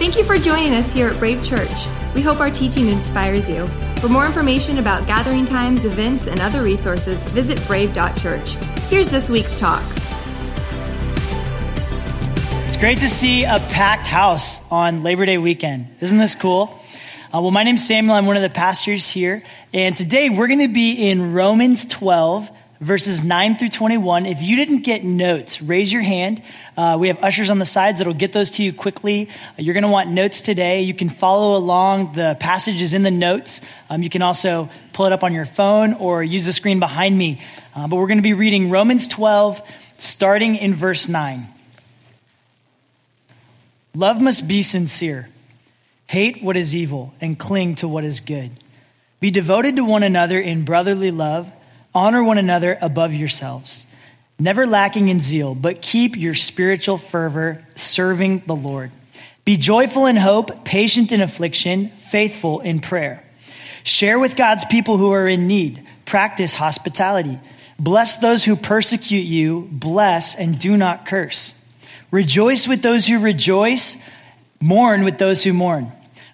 Thank you for joining us here at Brave Church. We hope our teaching inspires you. For more information about gathering times, events, and other resources, visit brave.church. Here's this week's talk. It's great to see a packed house on Labor Day weekend. Isn't this cool? Uh, well, my name's Samuel. I'm one of the pastors here. And today we're going to be in Romans 12, verses 9 through 21. If you didn't get notes, raise your hand. Uh, we have ushers on the sides that'll get those to you quickly. Uh, you're going to want notes today. You can follow along. The passages in the notes. Um, you can also pull it up on your phone or use the screen behind me. Uh, but we're going to be reading Romans 12, starting in verse 9. Love must be sincere. Hate what is evil and cling to what is good. Be devoted to one another in brotherly love Honor one another above yourselves, never lacking in zeal, but keep your spiritual fervor serving the Lord. Be joyful in hope, patient in affliction, faithful in prayer. Share with God's people who are in need. Practice hospitality. Bless those who persecute you. Bless and do not curse. Rejoice with those who rejoice. Mourn with those who mourn.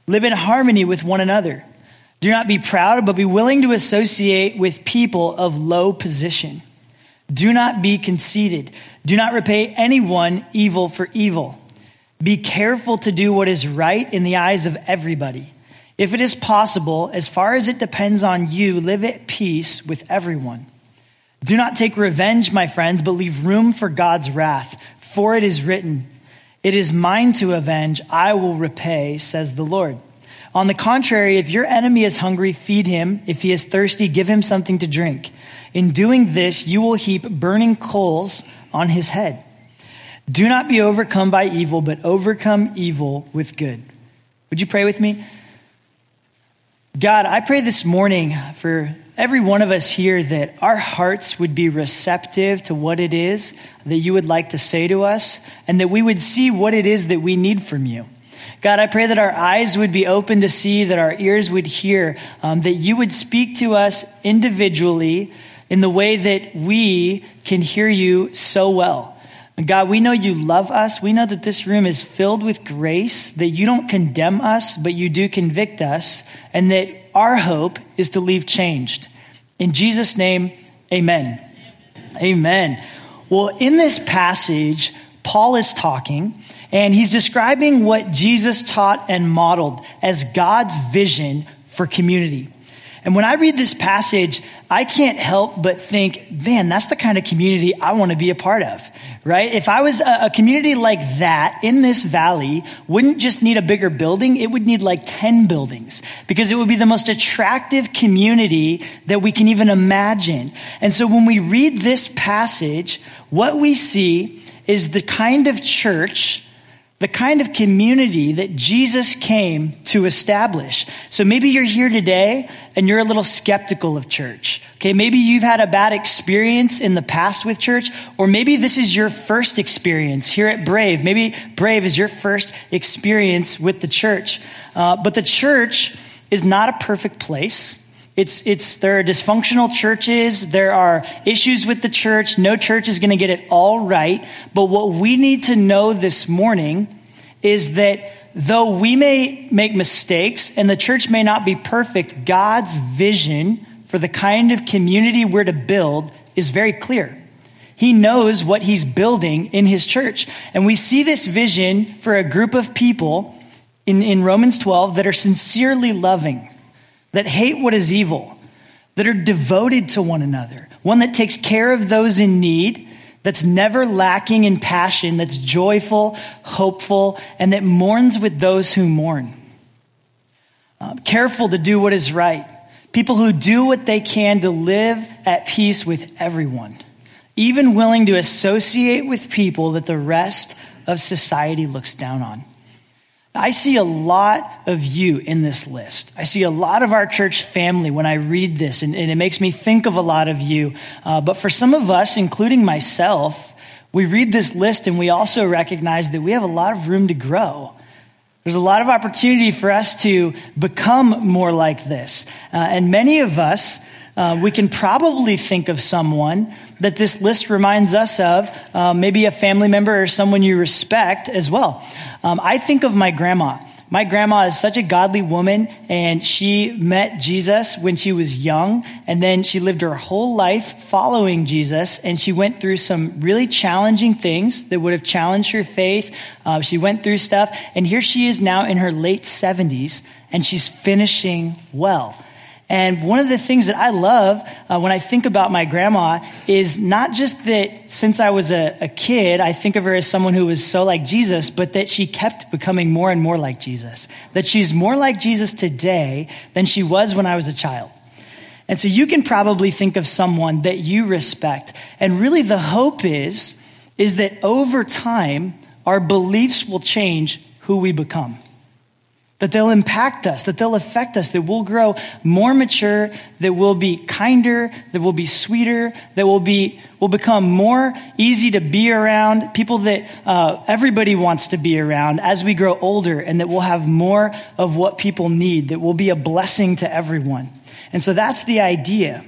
Live in harmony with one another. Do not be proud, but be willing to associate with people of low position. Do not be conceited. Do not repay anyone evil for evil. Be careful to do what is right in the eyes of everybody. If it is possible, as far as it depends on you, live at peace with everyone. Do not take revenge, my friends, but leave room for God's wrath, for it is written, It is mine to avenge, I will repay, says the Lord. On the contrary, if your enemy is hungry, feed him. If he is thirsty, give him something to drink. In doing this, you will heap burning coals on his head. Do not be overcome by evil, but overcome evil with good. Would you pray with me? God, I pray this morning for every one of us here that our hearts would be receptive to what it is that you would like to say to us, and that we would see what it is that we need from you. God, I pray that our eyes would be open to see, that our ears would hear, um, that you would speak to us individually in the way that we can hear you so well. God, we know you love us. We know that this room is filled with grace, that you don't condemn us, but you do convict us, and that our hope is to leave changed. In Jesus' name, amen. Amen. Well, in this passage, Paul is talking and he's describing what Jesus taught and modeled as God's vision for community. And when I read this passage, I can't help but think, man, that's the kind of community I want to be a part of, right? If I was a, community like that in this valley, wouldn't just need a bigger building, it would need like 10 buildings because it would be the most attractive community that we can even imagine. And so when we read this passage, what we see is the kind of church the kind of community that Jesus came to establish. So maybe you're here today and you're a little skeptical of church. Okay, maybe you've had a bad experience in the past with church, or maybe this is your first experience here at Brave. Maybe Brave is your first experience with the church. Uh, but the church is not a perfect place. It's, it's, there are dysfunctional churches. There are issues with the church. No church is going to get it all right. But what we need to know this morning is that though we may make mistakes and the church may not be perfect, God's vision for the kind of community we're to build is very clear. He knows what he's building in his church. And we see this vision for a group of people in, in Romans 12 that are sincerely loving that hate what is evil, that are devoted to one another, one that takes care of those in need, that's never lacking in passion, that's joyful, hopeful, and that mourns with those who mourn. Uh, careful to do what is right. People who do what they can to live at peace with everyone, even willing to associate with people that the rest of society looks down on. I see a lot of you in this list. I see a lot of our church family when I read this, and, and it makes me think of a lot of you. Uh, but for some of us, including myself, we read this list and we also recognize that we have a lot of room to grow. There's a lot of opportunity for us to become more like this. Uh, and many of us, uh, we can probably think of someone that this list reminds us of, uh, maybe a family member or someone you respect as well. Um, I think of my grandma. My grandma is such a godly woman, and she met Jesus when she was young, and then she lived her whole life following Jesus, and she went through some really challenging things that would have challenged her faith. Uh, she went through stuff, and here she is now in her late 70s, and she's finishing well. And one of the things that I love uh, when I think about my grandma is not just that since I was a, a, kid, I think of her as someone who was so like Jesus, but that she kept becoming more and more like Jesus. That she's more like Jesus today than she was when I was a child. And so you can probably think of someone that you respect. And really the hope is, is that over time, our beliefs will change who we become that they'll impact us, that they'll affect us, that we'll grow more mature, that we'll be kinder, that we'll be sweeter, that we'll be will become more easy to be around, people that uh, everybody wants to be around as we grow older, and that we'll have more of what people need, that will be a blessing to everyone. And so that's the idea.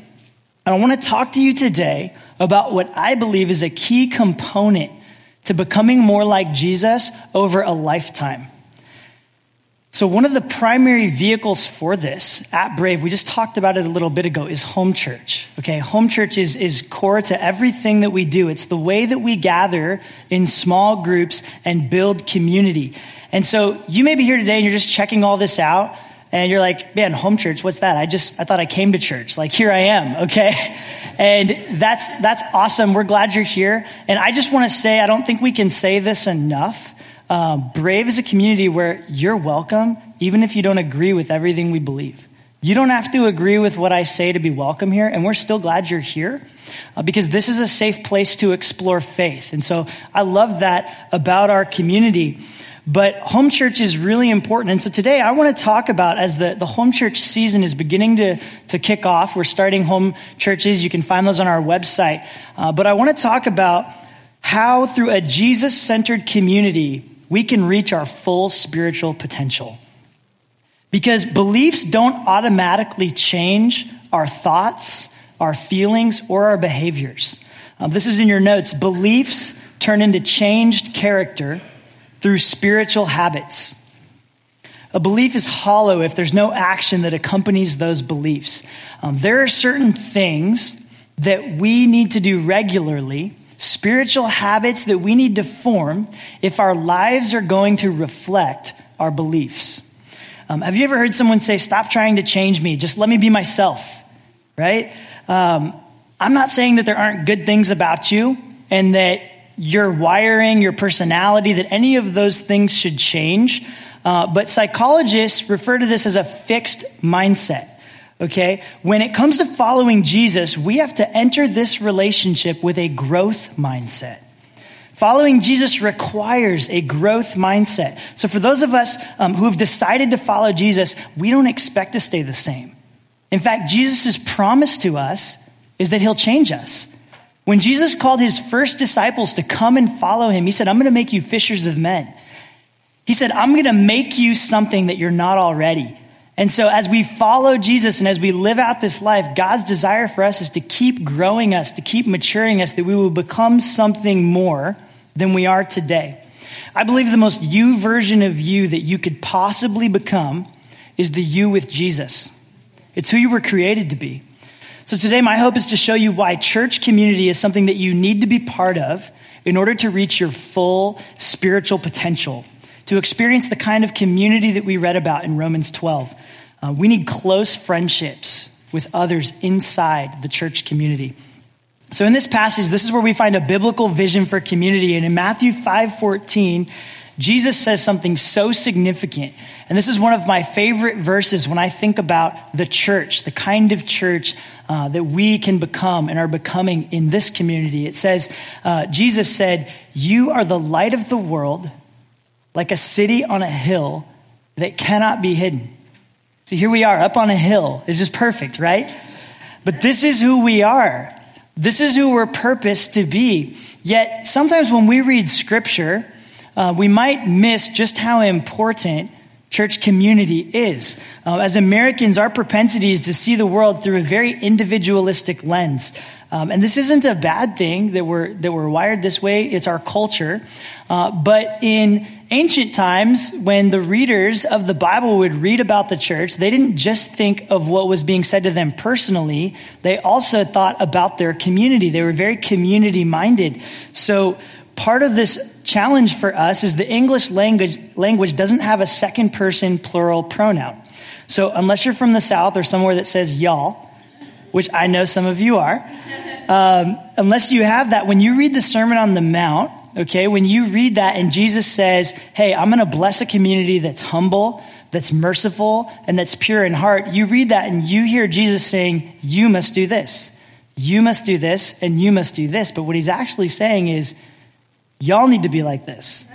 And I want to talk to you today about what I believe is a key component to becoming more like Jesus over a lifetime. So, one of the primary vehicles for this at Brave, we just talked about it a little bit ago, is home church. Okay, home church is, is core to everything that we do. It's the way that we gather in small groups and build community. And so, you may be here today and you're just checking all this out, and you're like, man, home church, what's that? I just, I thought I came to church. Like, here I am, okay? And that's, that's awesome. We're glad you're here. And I just want to say, I don't think we can say this enough um, Brave is a community where you're welcome, even if you don't agree with everything we believe. You don't have to agree with what I say to be welcome here, and we're still glad you're here uh, because this is a safe place to explore faith. And so I love that about our community. But home church is really important. And so today I want to talk about as the, the home church season is beginning to, to kick off, we're starting home churches. You can find those on our website. Uh, but I want to talk about how, through a Jesus centered community, we can reach our full spiritual potential. Because beliefs don't automatically change our thoughts, our feelings, or our behaviors. Um, this is in your notes. Beliefs turn into changed character through spiritual habits. A belief is hollow if there's no action that accompanies those beliefs. Um, there are certain things that we need to do regularly spiritual habits that we need to form if our lives are going to reflect our beliefs. Um, have you ever heard someone say, Stop trying to change me, just let me be myself? Right? Um, I'm not saying that there aren't good things about you and that your wiring, your personality, that any of those things should change. Uh, but psychologists refer to this as a fixed mindset okay? When it comes to following Jesus, we have to enter this relationship with a growth mindset. Following Jesus requires a growth mindset. So, for those of us um, who have decided to follow Jesus, we don't expect to stay the same. In fact, Jesus' promise to us is that he'll change us. When Jesus called his first disciples to come and follow him, he said, I'm going to make you fishers of men. He said, I'm going to make you something that you're not already. And so, as we follow Jesus and as we live out this life, God's desire for us is to keep growing us, to keep maturing us, that we will become something more than we are today. I believe the most you version of you that you could possibly become is the you with Jesus. It's who you were created to be. So, today, my hope is to show you why church community is something that you need to be part of in order to reach your full spiritual potential to experience the kind of community that we read about in Romans 12. Uh, we need close friendships with others inside the church community. So in this passage, this is where we find a biblical vision for community. And in Matthew 5:14, Jesus says something so significant. And this is one of my favorite verses when I think about the church, the kind of church uh, that we can become and are becoming in this community. It says, uh, Jesus said, You are the light of the world like a city on a hill that cannot be hidden. So here we are up on a hill. It's just perfect, right? But this is who we are. This is who we're purposed to be. Yet sometimes when we read scripture, uh, we might miss just how important church community is. Uh, as Americans, our propensity is to see the world through a very individualistic lens. Um, and this isn't a bad thing that we're, that we're wired this way, it's our culture. Uh, but in ancient times, when the readers of the Bible would read about the church, they didn't just think of what was being said to them personally, they also thought about their community. They were very community minded. So, part of this challenge for us is the English language, language doesn't have a second person plural pronoun. So, unless you're from the South or somewhere that says y'all, which I know some of you are, um, unless you have that, when you read the Sermon on the Mount, Okay, when you read that and Jesus says, Hey, I'm going to bless a community that's humble, that's merciful, and that's pure in heart, you read that and you hear Jesus saying, You must do this. You must do this, and you must do this. But what he's actually saying is, Y'all need to be like this.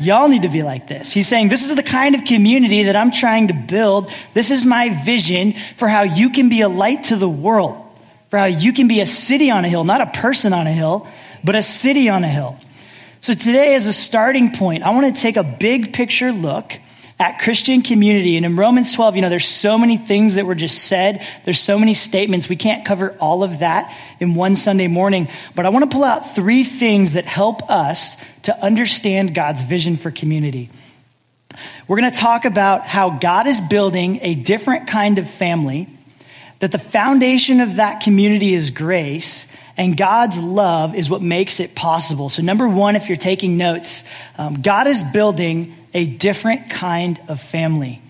Y'all need to be like this. He's saying, This is the kind of community that I'm trying to build. This is my vision for how you can be a light to the world, for how you can be a city on a hill, not a person on a hill, but a city on a hill. So today, as a starting point, I want to take a big picture look at Christian community. And in Romans 12, you know, there's so many things that were just said. There's so many statements. We can't cover all of that in one Sunday morning. But I want to pull out three things that help us to understand God's vision for community. We're going to talk about how God is building a different kind of family, that the foundation of that community is grace, and God's love is what makes it possible. So, number one, if you're taking notes, um, God is building a different kind of family.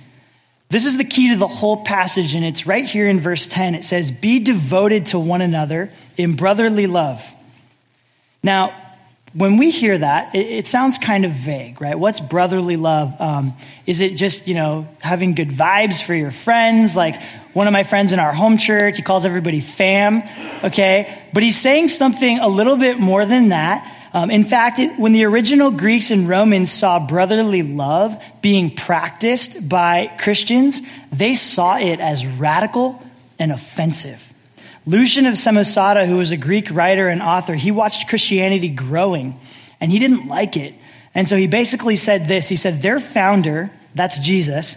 This is the key to the whole passage, and it's right here in verse 10. It says, Be devoted to one another in brotherly love. Now, when we hear that, it, it, sounds kind of vague, right? What's brotherly love? Um, is it just, you know, having good vibes for your friends? Like one of my friends in our home church, he calls everybody fam, okay? But he's saying something a little bit more than that. Um, in fact, it, when the original Greeks and Romans saw brotherly love being practiced by Christians, they saw it as radical and offensive. Lucian of Samosata, who was a Greek writer and author, he watched Christianity growing and he didn't like it. And so he basically said this He said, Their founder, that's Jesus,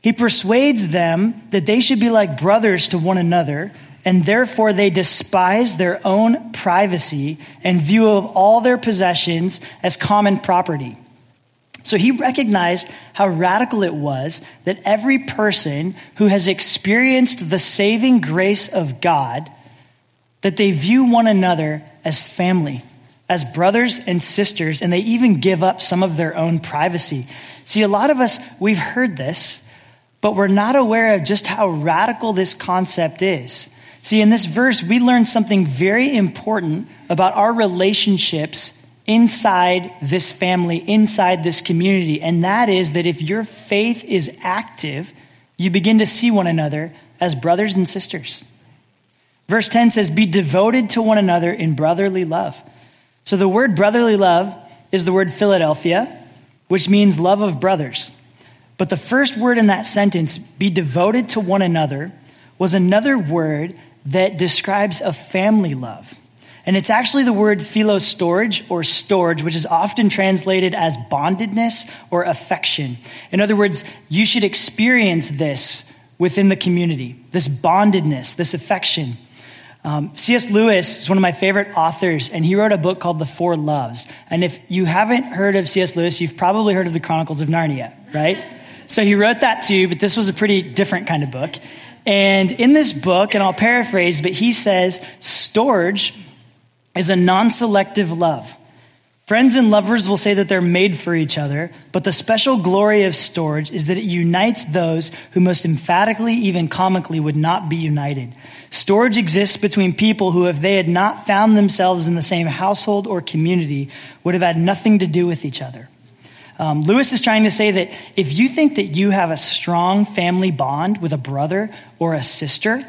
he persuades them that they should be like brothers to one another, and therefore they despise their own privacy and view of all their possessions as common property. So he recognized how radical it was that every person who has experienced the saving grace of God, that they view one another as family, as brothers and sisters, and they even give up some of their own privacy. See, a lot of us, we've heard this, but we're not aware of just how radical this concept is. See, in this verse, we learn something very important about our relationships inside this family, inside this community. And that is that if your faith is active, you begin to see one another as brothers and sisters. Verse 10 says, Be devoted to one another in brotherly love. So the word brotherly love is the word Philadelphia, which means love of brothers. But the first word in that sentence, be devoted to one another, was another word that describes a family love. And it's actually the word philostorge or storge, which is often translated as bondedness or affection. In other words, you should experience this within the community this bondedness, this affection. Um, C.S. Lewis is one of my favorite authors, and he wrote a book called The Four Loves. And if you haven't heard of C.S. Lewis, you've probably heard of the Chronicles of Narnia, right? so he wrote that too, but this was a pretty different kind of book. And in this book, and I'll paraphrase, but he says, storge is a non selective love. Friends and lovers will say that they're made for each other, but the special glory of storge is that it unites those who most emphatically, even comically, would not be united. Storge exists between people who, if they had not found themselves in the same household or community, would have had nothing to do with each other. Um, Lewis is trying to say that if you think that you have a strong family bond with a brother or a sister,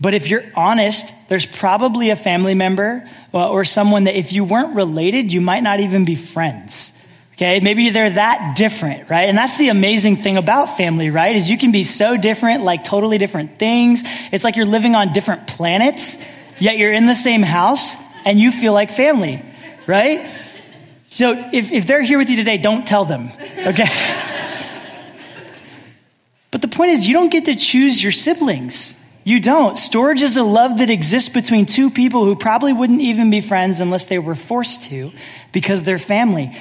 but if you're honest, there's probably a family member uh, or someone that if you weren't related, you might not even be friends. Okay, maybe they're that different, right? And that's the amazing thing about family, right? Is you can be so different, like totally different things. It's like you're living on different planets, yet you're in the same house and you feel like family, right? So if, if they're here with you today, don't tell them, okay? but the point is, you don't get to choose your siblings. You don't. Storge is a love that exists between two people who probably wouldn't even be friends unless they were forced to because they're family.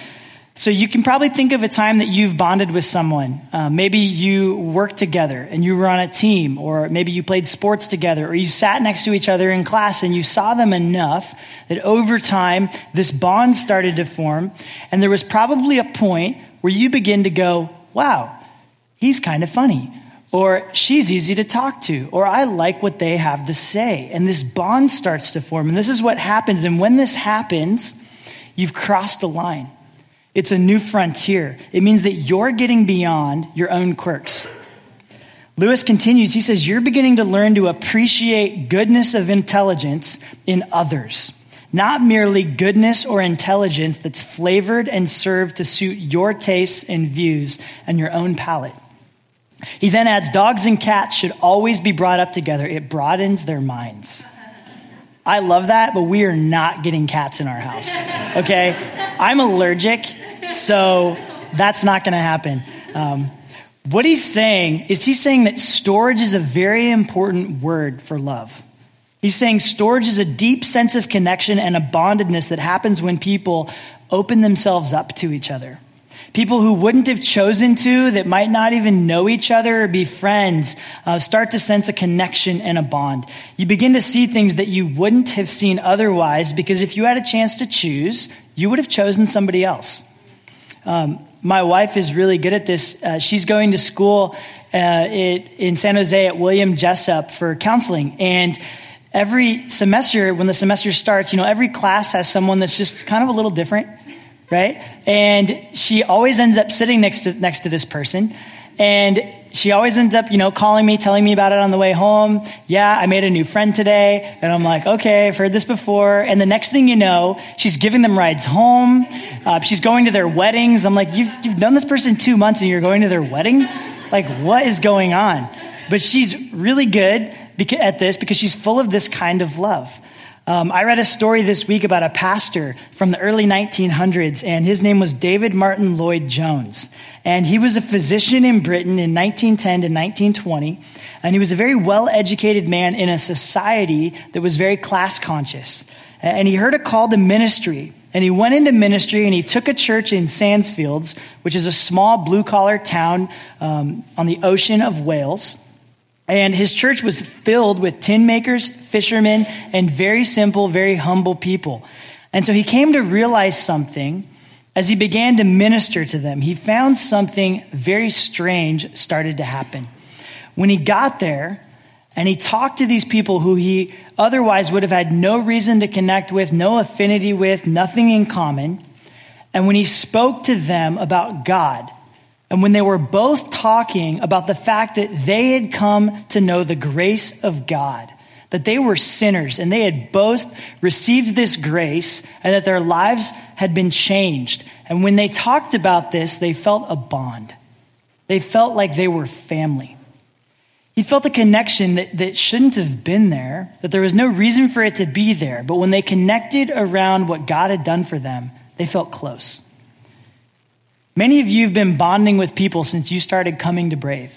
So you can probably think of a time that you've bonded with someone. Uh, maybe you worked together and you were on a team, or maybe you played sports together, or you sat next to each other in class and you saw them enough that over time this bond started to form. And there was probably a point where you begin to go, wow, he's kind of funny. Or she's easy to talk to, or I like what they have to say. And this bond starts to form. And this is what happens. And when this happens, you've crossed a line. It's a new frontier. It means that you're getting beyond your own quirks. Lewis continues, he says, You're beginning to learn to appreciate goodness of intelligence in others, not merely goodness or intelligence that's flavored and served to suit your tastes and views and your own palate. He then adds, Dogs and cats should always be brought up together. It broadens their minds. I love that, but we are not getting cats in our house. Okay? I'm allergic so that's not going to happen. Um, what he's saying is he's saying that storge is a very important word for love. He's saying storge is a deep sense of connection and a bondedness that happens when people open themselves up to each other. People who wouldn't have chosen to, that might not even know each other or be friends, uh, start to sense a connection and a bond. You begin to see things that you wouldn't have seen otherwise because if you had a chance to choose, you would have chosen somebody else. Um, my wife is really good at this. Uh, she's going to school uh, it, in San Jose at William Jessup for counseling. And every semester, when the semester starts, you know, every class has someone that's just kind of a little different, right? And she always ends up sitting next to, next to this person. And she always ends up, you know, calling me, telling me about it on the way home. Yeah, I made a new friend today. And I'm like, okay, I've heard this before. And the next thing you know, she's giving them rides home. Uh, she's going to their weddings. I'm like, you've, you've known this person two months and you're going to their wedding? Like, what is going on? But she's really good at this because she's full of this kind of love. Um, I read a story this week about a pastor from the early 1900s, and his name was David Martyn Lloyd Jones. And he was a physician in Britain in 1910 to 1920, and he was a very well educated man in a society that was very class conscious. And he heard a call to ministry, and he went into ministry and he took a church in Sandfields, which is a small blue collar town um, on the ocean of Wales. And his church was filled with tin makers, fishermen, and very simple, very humble people. And so he came to realize something as he began to minister to them. He found something very strange started to happen. When he got there and he talked to these people who he otherwise would have had no reason to connect with, no affinity with, nothing in common, and when he spoke to them about God, and when they were both talking about the fact that they had come to know the grace of God, that they were sinners and they had both received this grace and that their lives had been changed. And when they talked about this, they felt a bond. They felt like they were family. He felt a connection that, that shouldn't have been there, that there was no reason for it to be there. But when they connected around what God had done for them, they felt close. Many of you have been bonding with people since you started coming to Brave.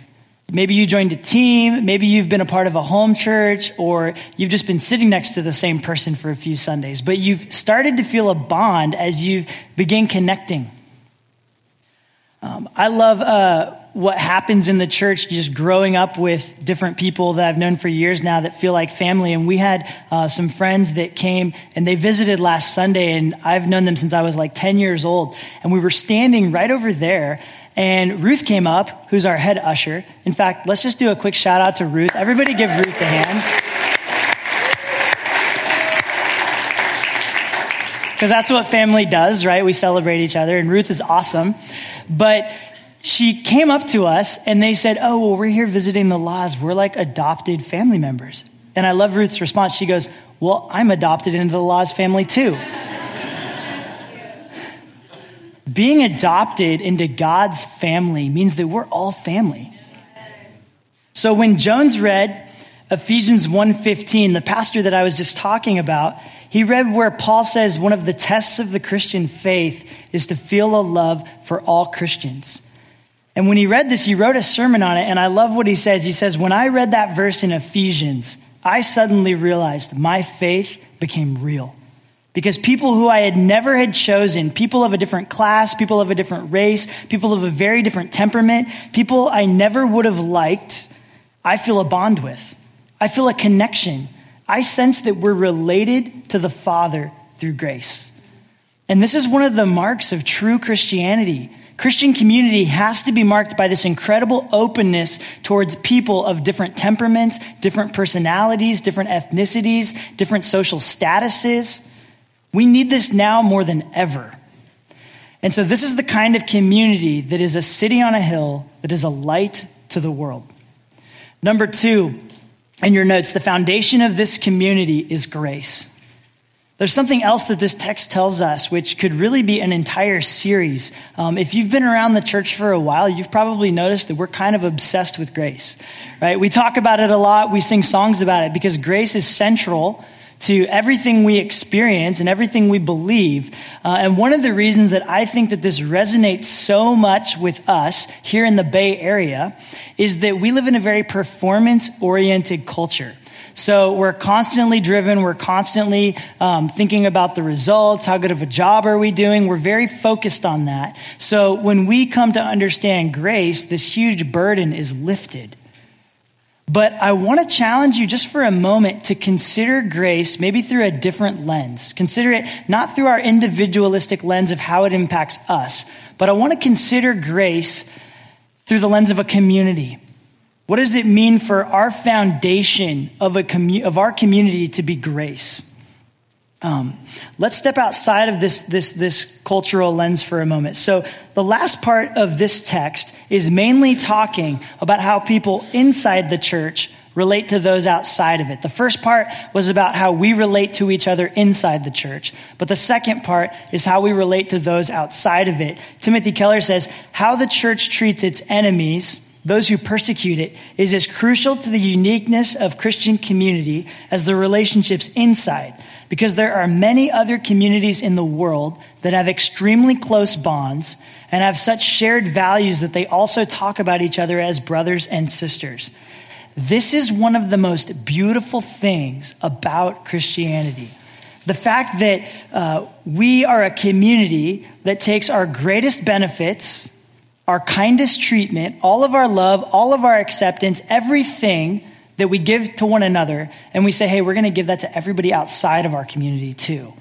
Maybe you joined a team, maybe you've been a part of a home church, or you've just been sitting next to the same person for a few Sundays. But you've started to feel a bond as you've begun connecting. Um, I love uh, what happens in the church just growing up with different people that I've known for years now that feel like family. And we had uh, some friends that came and they visited last Sunday, and I've known them since I was like 10 years old. And we were standing right over there, and Ruth came up, who's our head usher. In fact, let's just do a quick shout out to Ruth. Everybody give Ruth a hand. Because that's what family does, right? We celebrate each other, and Ruth is awesome. But she came up to us and they said, Oh, well, we're here visiting the laws. We're like adopted family members. And I love Ruth's response. She goes, Well, I'm adopted into the laws family too. Being adopted into God's family means that we're all family. So when Jones read Ephesians 1:15, the pastor that I was just talking about, he read where Paul says one of the tests of the Christian faith is to feel a love for all Christians. And when he read this, he wrote a sermon on it. And I love what he says. He says, When I read that verse in Ephesians, I suddenly realized my faith became real. Because people who I had never had chosen, people of a different class, people of a different race, people of a very different temperament, people I never would have liked, I feel a bond with. I feel a connection. I sense that we're related to the Father through grace. And this is one of the marks of true Christianity. Christian community has to be marked by this incredible openness towards people of different temperaments, different personalities, different ethnicities, different social statuses. We need this now more than ever. And so, this is the kind of community that is a city on a hill that is a light to the world. Number two, in your notes, the foundation of this community is grace. There's something else that this text tells us, which could really be an entire series. Um, if you've been around the church for a while, you've probably noticed that we're kind of obsessed with grace, right? We talk about it a lot. We sing songs about it because grace is central to everything we experience and everything we believe. Uh, and one of the reasons that I think that this resonates so much with us here in the Bay Area is that we live in a very performance oriented culture. So we're constantly driven. We're constantly um, thinking about the results. How good of a job are we doing? We're very focused on that. So when we come to understand grace, this huge burden is lifted. But I want to challenge you just for a moment to consider grace maybe through a different lens. Consider it not through our individualistic lens of how it impacts us, but I want to consider grace through the lens of a community. What does it mean for our foundation of, a commu- of our community to be grace? Um, let's step outside of this, this, this cultural lens for a moment. So, the last part of this text is mainly talking about how people inside the church relate to those outside of it. The first part was about how we relate to each other inside the church. But the second part is how we relate to those outside of it. Timothy Keller says, How the church treats its enemies, those who persecute it, is as crucial to the uniqueness of Christian community as the relationships inside because there are many other communities in the world that have extremely close bonds and have such shared values that they also talk about each other as brothers and sisters. This is one of the most beautiful things about Christianity. The fact that uh, we are a community that takes our greatest benefits, our kindest treatment, all of our love, all of our acceptance, everything that we give to one another, and we say, hey, we're going to give that to everybody outside of our community too.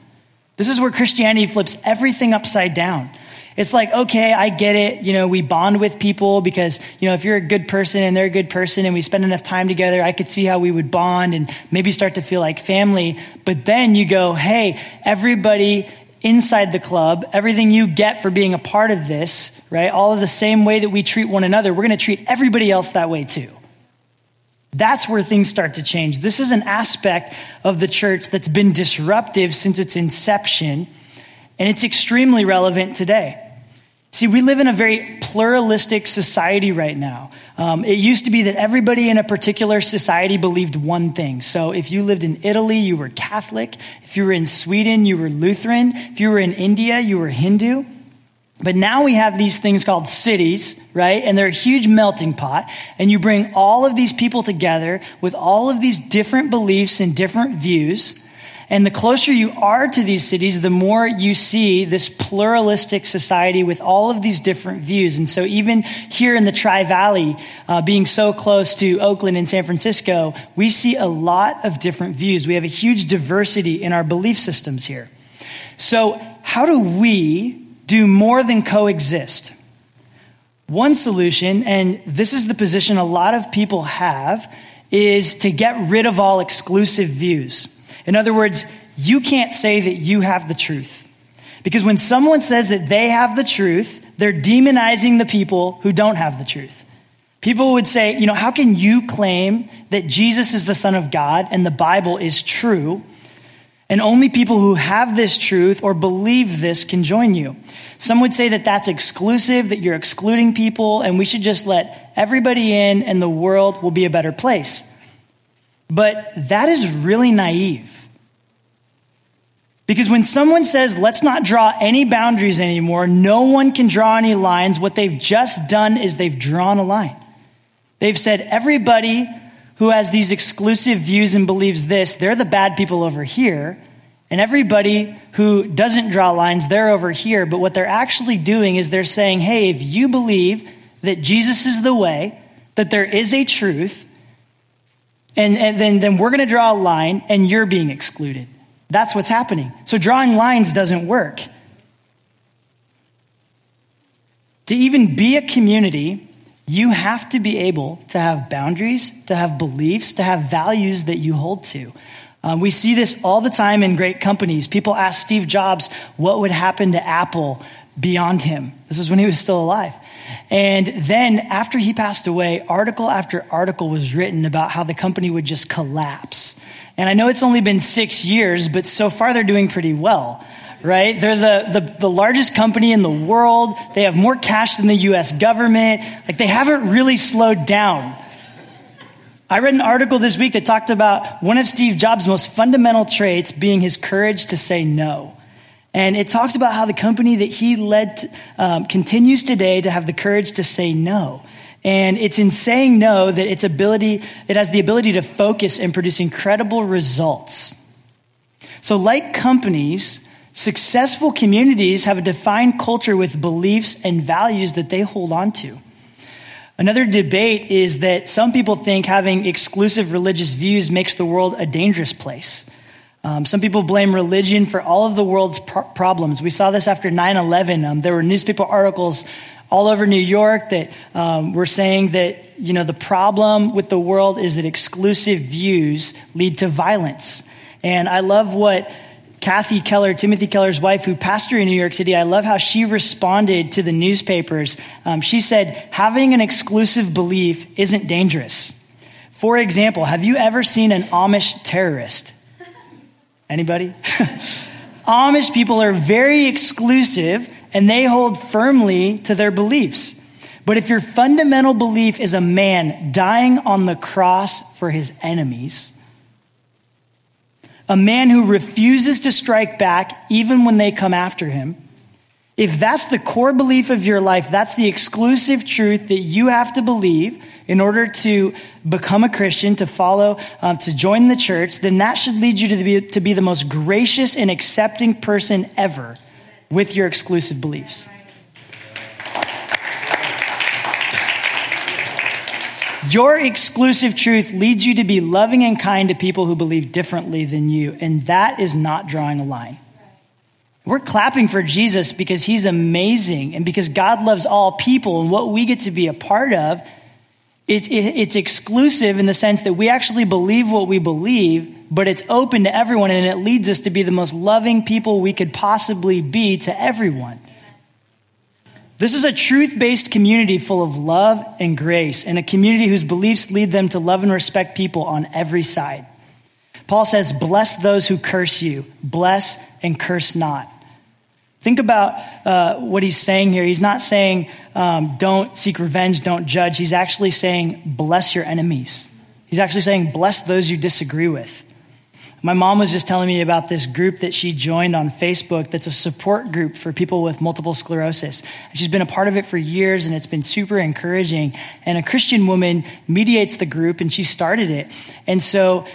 This is where Christianity flips everything upside down. It's like, okay, I get it. You know, we bond with people because, you know, if you're a good person and they're a good person and we spend enough time together, I could see how we would bond and maybe start to feel like family. But then you go, hey, everybody inside the club, everything you get for being a part of this, right? All of the same way that we treat one another, we're going to treat everybody else that way too. That's where things start to change. This is an aspect of the church that's been disruptive since its inception, and it's extremely relevant today. See, we live in a very pluralistic society right now. Um, it used to be that everybody in a particular society believed one thing. So if you lived in Italy, you were Catholic. If you were in Sweden, you were Lutheran. If you were in India, you were Hindu. But now we have these things called cities, right? And they're a huge melting pot. And you bring all of these people together with all of these different beliefs and different views. And the closer you are to these cities, the more you see this pluralistic society with all of these different views. And so, even here in the Tri Valley, uh, being so close to Oakland and San Francisco, we see a lot of different views. We have a huge diversity in our belief systems here. So, how do we do more than coexist. One solution, and this is the position a lot of people have, is to get rid of all exclusive views. In other words, you can't say that you have the truth. Because when someone says that they have the truth, they're demonizing the people who don't have the truth. People would say, you know, how can you claim that Jesus is the Son of God and the Bible is true and only people who have this truth or believe this can join you. Some would say that that's exclusive, that you're excluding people, and we should just let everybody in and the world will be a better place. But that is really naive. Because when someone says, let's not draw any boundaries anymore, no one can draw any lines, what they've just done is they've drawn a line. They've said, everybody who has these exclusive views and believes this, they're the bad people over here. And everybody who doesn't draw lines, they're over here. But what they're actually doing is they're saying, hey, if you believe that Jesus is the way, that there is a truth, and, and then, then we're going to draw a line and you're being excluded. That's what's happening. So drawing lines doesn't work. To even be a community, you have to be able to have boundaries, to have beliefs, to have values that you hold to. Um, we see this all the time in great companies. People ask Steve Jobs what would happen to Apple beyond him. This is when he was still alive. And then after he passed away, article after article was written about how the company would just collapse. And I know it's only been six years, but so far they're doing pretty well, right? They're the, the, the largest company in the world. They have more cash than the US government. Like they haven't really slowed down. I read an article this week that talked about one of Steve Jobs' most fundamental traits being his courage to say no. And it talked about how the company that he led um, continues today to have the courage to say no. And it's in saying no that its ability, it has the ability to focus and produce incredible results. So, like companies, successful communities have a defined culture with beliefs and values that they hold on to. Another debate is that some people think having exclusive religious views makes the world a dangerous place. Um, some people blame religion for all of the world's pro- problems. We saw this after 9 11. Um, there were newspaper articles all over New York that um, were saying that you know the problem with the world is that exclusive views lead to violence. And I love what Kathy Keller, Timothy Keller's wife, who pastored in New York City, I love how she responded to the newspapers. Um, she said, having an exclusive belief isn't dangerous. For example, have you ever seen an Amish terrorist? Anybody? Amish people are very exclusive and they hold firmly to their beliefs. But if your fundamental belief is a man dying on the cross for his enemies, a man who refuses to strike back even when they come after him, if that's the core belief of your life, that's the exclusive truth that you have to believe in order to become a Christian, to follow, um, to join the church, then that should lead you to be, to be the most gracious and accepting person ever with your exclusive beliefs. Your exclusive truth leads you to be loving and kind to people who believe differently than you, and that is not drawing a line. We're clapping for Jesus because he's amazing and because God loves all people, and what we get to be a part of it's, it's exclusive in the sense that we actually believe what we believe, but it's open to everyone, and it leads us to be the most loving people we could possibly be to everyone. This is a truth based community full of love and grace, and a community whose beliefs lead them to love and respect people on every side. Paul says, Bless those who curse you, bless and curse not. Think about uh, what he's saying here. He's not saying, um, don't seek revenge, don't judge. He's actually saying, bless your enemies. He's actually saying, bless those you disagree with. My mom was just telling me about this group that she joined on Facebook that's a support group for people with multiple sclerosis. She's been a part of it for years and it's been super encouraging. And a Christian woman mediates the group and she started it. And so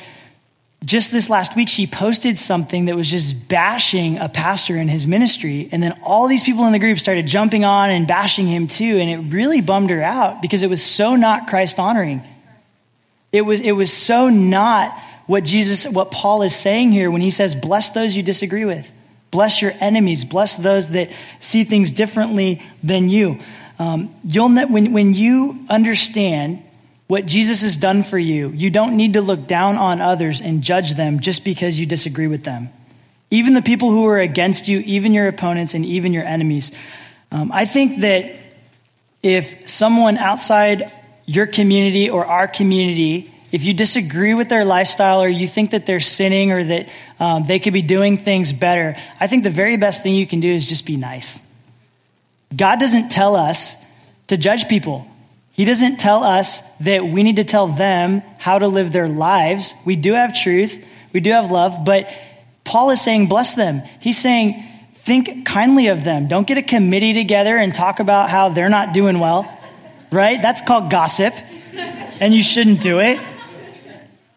just this last week, she posted something that was just bashing a pastor in his ministry. And then all these people in the group started jumping on and bashing him too. And it really bummed her out because it was so not Christ honoring. It was, it was so not what Jesus, what Paul is saying here when he says, bless those you disagree with. Bless your enemies. Bless those that see things differently than you. Um, you'll when, when you understand what Jesus has done for you, you don't need to look down on others and judge them just because you disagree with them. Even the people who are against you, even your opponents, and even your enemies. Um, I think that if someone outside your community or our community, if you disagree with their lifestyle or you think that they're sinning or that um, they could be doing things better, I think the very best thing you can do is just be nice. God doesn't tell us to judge people. He doesn't tell us that we need to tell them how to live their lives. We do have truth, we do have love, but Paul is saying, bless them. He's saying, think kindly of them. Don't get a committee together and talk about how they're not doing well, right? That's called gossip, and you shouldn't do it.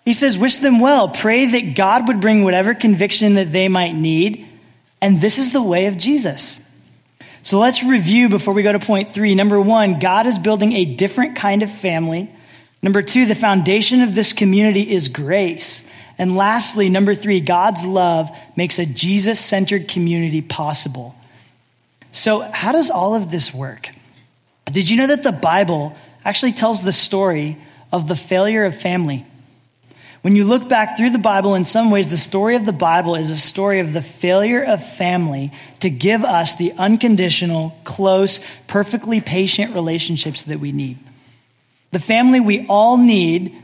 He says, wish them well. Pray that God would bring whatever conviction that they might need. And this is the way of Jesus. So let's review before we go to point three. Number one, God is building a different kind of family. Number two, the foundation of this community is grace. And lastly, number three, God's love makes a Jesus centered community possible. So, how does all of this work? Did you know that the Bible actually tells the story of the failure of family? When you look back through the Bible, in some ways, the story of the Bible is a story of the failure of family to give us the unconditional, close, perfectly patient relationships that we need. The family we all need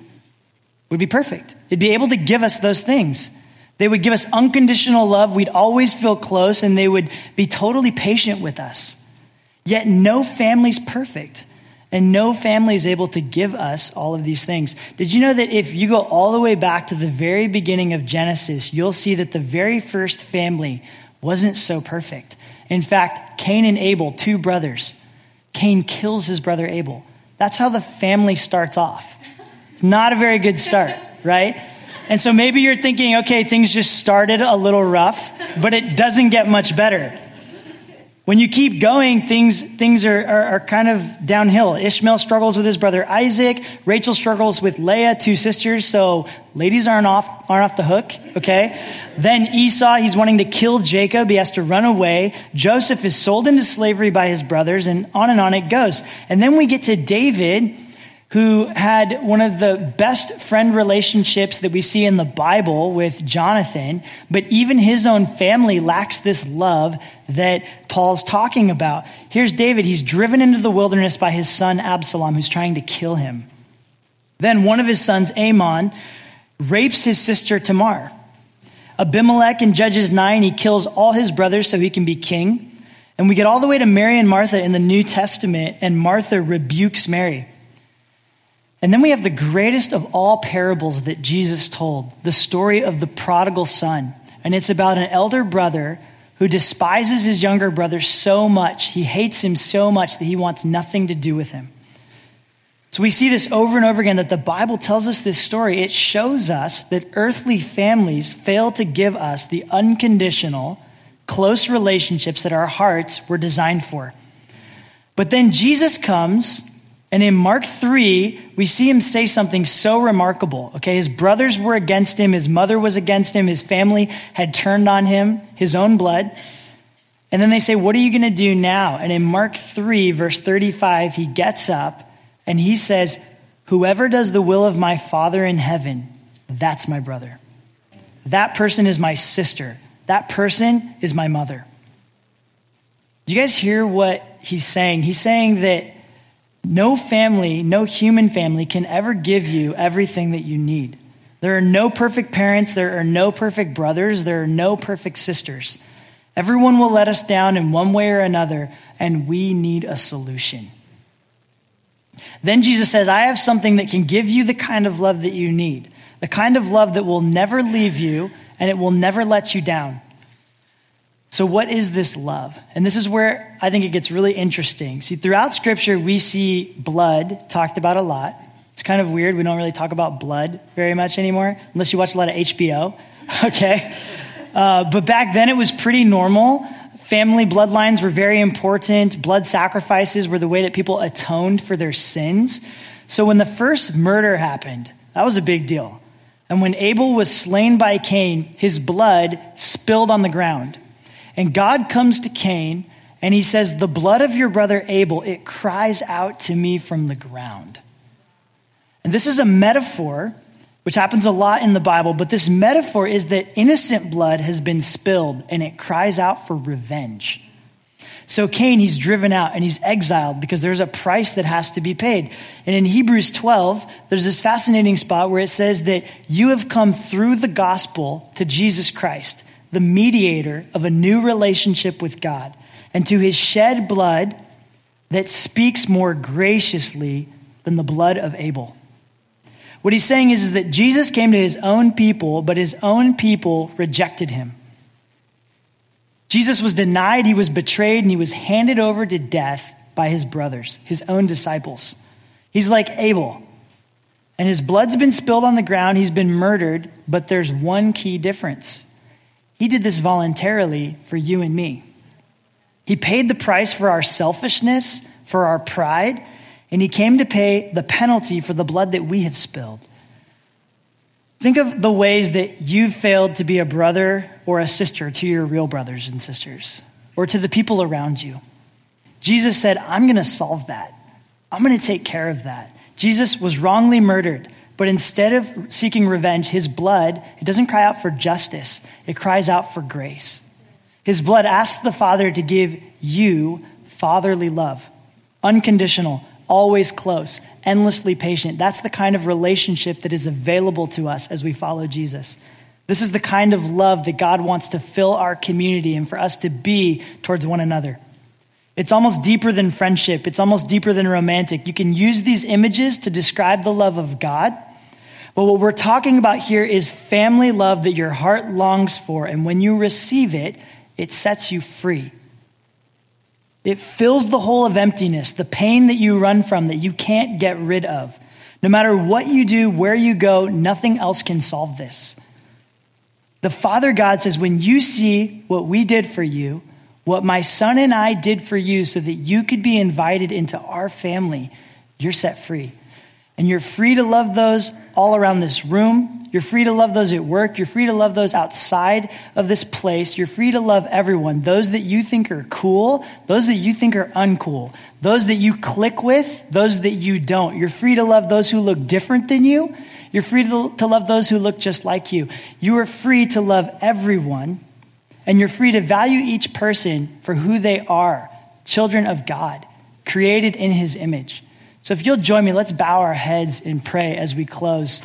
would be perfect. They'd be able to give us those things. They would give us unconditional love. We'd always feel close, and they would be totally patient with us. Yet, no family's perfect. And no family is able to give us all of these things. Did you know that if you go all the way back to the very beginning of Genesis, you'll see that the very first family wasn't so perfect? In fact, Cain and Abel, two brothers, Cain kills his brother Abel. That's how the family starts off. It's not a very good start, right? And so maybe you're thinking, okay, things just started a little rough, but it doesn't get much better. When you keep going, things, things are, are, are, kind of downhill. Ishmael struggles with his brother Isaac. Rachel struggles with Leah, two sisters. So ladies aren't off, aren't off the hook, okay? Then Esau, he's wanting to kill Jacob. He has to run away. Joseph is sold into slavery by his brothers, and on and on it goes. And then we get to David, who had one of the best friend relationships that we see in the Bible with Jonathan, but even his own family lacks this love that Paul's talking about. Here's David. He's driven into the wilderness by his son Absalom, who's trying to kill him. Then one of his sons, Amnon, rapes his sister Tamar. Abimelech in Judges 9, he kills all his brothers so he can be king. And we get all the way to Mary and Martha in the New Testament, and Martha rebukes Mary. And then we have the greatest of all parables that Jesus told the story of the prodigal son. And it's about an elder brother who despises his younger brother so much, he hates him so much that he wants nothing to do with him. So we see this over and over again that the Bible tells us this story. It shows us that earthly families fail to give us the unconditional, close relationships that our hearts were designed for. But then Jesus comes and in Mark 3, we see him say something so remarkable. Okay, his brothers were against him, his mother was against him, his family had turned on him, his own blood. And then they say, What are you going to do now? And in Mark 3, verse 35, he gets up and he says, Whoever does the will of my Father in heaven, that's my brother. That person is my sister. That person is my mother. Do you guys hear what he's saying? He's saying that no family, no human family can ever give you everything that you need. There are no perfect parents, there are no perfect brothers, there are no perfect sisters. Everyone will let us down in one way or another, and we need a solution. Then Jesus says, I have something that can give you the kind of love that you need, the kind of love that will never leave you and it will never let you down. So, what is this love? And this is where I think it gets really interesting. See, throughout Scripture, we see blood talked about a lot. It's kind of weird. We don't really talk about blood very much anymore, unless you watch a lot of HBO. okay? Uh, but back then, it was pretty normal. Family bloodlines were very important. Blood sacrifices were the way that people atoned for their sins. So, when the first murder happened, that was a big deal. And when Abel was slain by Cain, his blood spilled on the ground. And God comes to Cain and he says, The blood of your brother Abel, it cries out to me from the ground. And this is a metaphor, which happens a lot in the Bible, but this metaphor is that innocent blood has been spilled and it cries out for revenge. So Cain, he's driven out and he's exiled because there's a price that has to be paid. And in Hebrews 12, there's this fascinating spot where it says that you have come through the gospel to Jesus Christ the mediator of a new relationship with God, and to his shed blood that speaks more graciously than the blood of Abel. What he's saying is, is that Jesus came to his own people, but his own people rejected him. Jesus was denied, he was betrayed, and he was handed over to death by his brothers, his own disciples. He's like Abel. And his blood's been spilled on the ground, he's been murdered, but there's one key difference. He did this voluntarily for you and me. He paid the price for our selfishness, for our pride, and he came to pay the penalty for the blood that we have spilled. Think of the ways that you've failed to be a brother or a sister to your real brothers and sisters, or to the people around you. Jesus said, I'm going to solve that. I'm going to take care of that. Jesus was wrongly murdered, but instead of seeking revenge, his blood, it doesn't cry out for justice, it cries out for grace. His blood asks the Father to give you fatherly love, unconditional, always close, endlessly patient. That's the kind of relationship that is available to us as we follow Jesus. This is the kind of love that God wants to fill our community and for us to be towards one another. It's almost deeper than friendship. It's almost deeper than romantic. You can use these images to describe the love of God. But what we're talking about here is family love that your heart longs for. And when you receive it, it sets you free. It fills the hole of emptiness, the pain that you run from that you can't get rid of. No matter what you do, where you go, nothing else can solve this. The Father God says, when you see what we did for you, what my son and I did for you so that you could be invited into our family, you're set free. And you're free to love those all around this room. You're free to love those at work. You're free to love those outside of this place. You're free to love everyone. Those that you think are cool, those that you think are uncool, those that you click with, those that you don't. You're free to love those who look different than you. You're free to, to love those who look just like you. You are free to love everyone and you're free to value each person for who they are children of God, created in his image. So if you'll join me, let's bow our heads and pray as we close.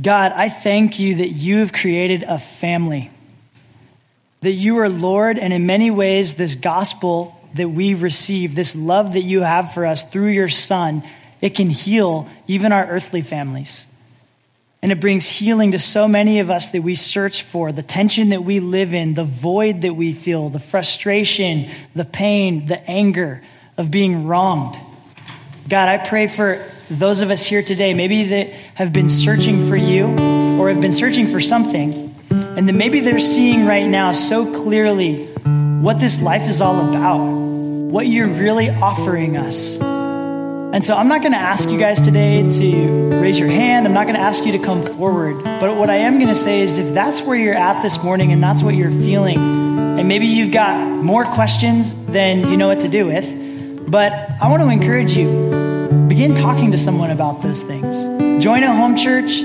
God, I thank you that you have created a family, that you are Lord, and in many ways, this gospel that we receive, this love that you have for us through your Son, it can heal even our earthly families. And it brings healing to so many of us that we search for, the tension that we live in, the void that we feel, the frustration, the pain, the anger of being wronged. God, I pray for those of us here today, maybe that have been searching for you or have been searching for something, and that maybe they're seeing right now so clearly what this life is all about, what you're really offering us. And so I'm not going to ask you guys today to raise your hand. I'm not going to ask you to come forward. But what I am going to say is if that's where you're at this morning and that's what you're feeling, and maybe you've got more questions than you know what to do with, but I want to encourage you begin talking to someone about those things. Join a home church,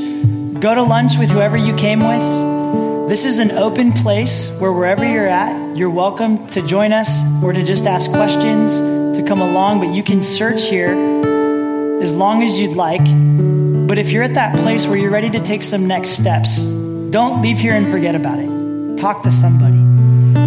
go to lunch with whoever you came with. This is an open place where wherever you're at, you're welcome to join us or to just ask questions to come along, but you can search here as long as you'd like. But if you're at that place where you're ready to take some next steps, don't leave here and forget about it. Talk to somebody.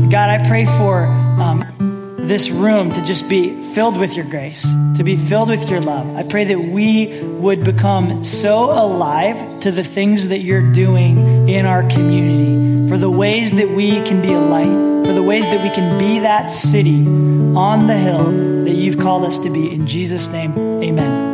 God, I pray for um, this room to just be filled with your grace, to be filled with your love. I pray that we would become so alive to the things that you're doing in our community, for the ways that we can be a light, for the ways that we can be that city on the hill you've called us to be. In Jesus' name, amen.